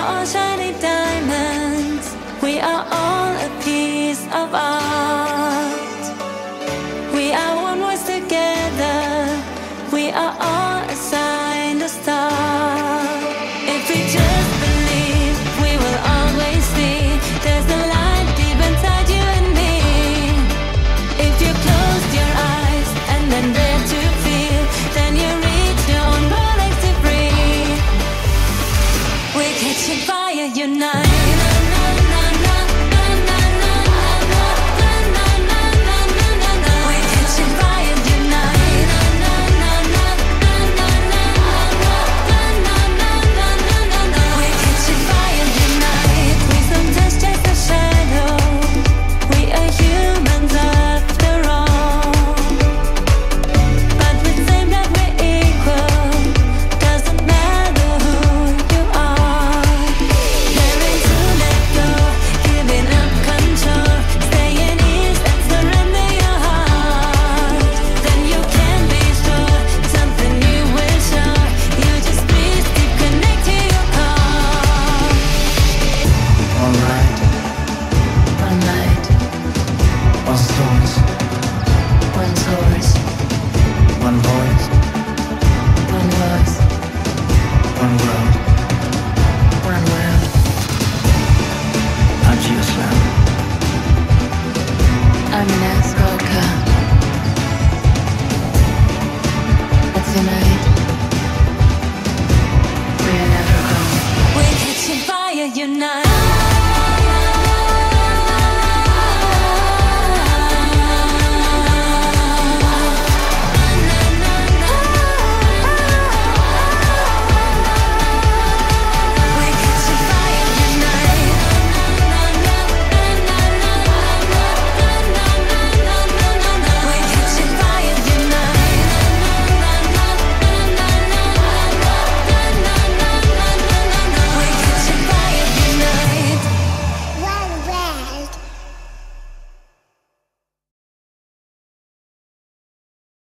are all shiny diamonds. We are all catching fire, unite. Carmina Scoca. It's in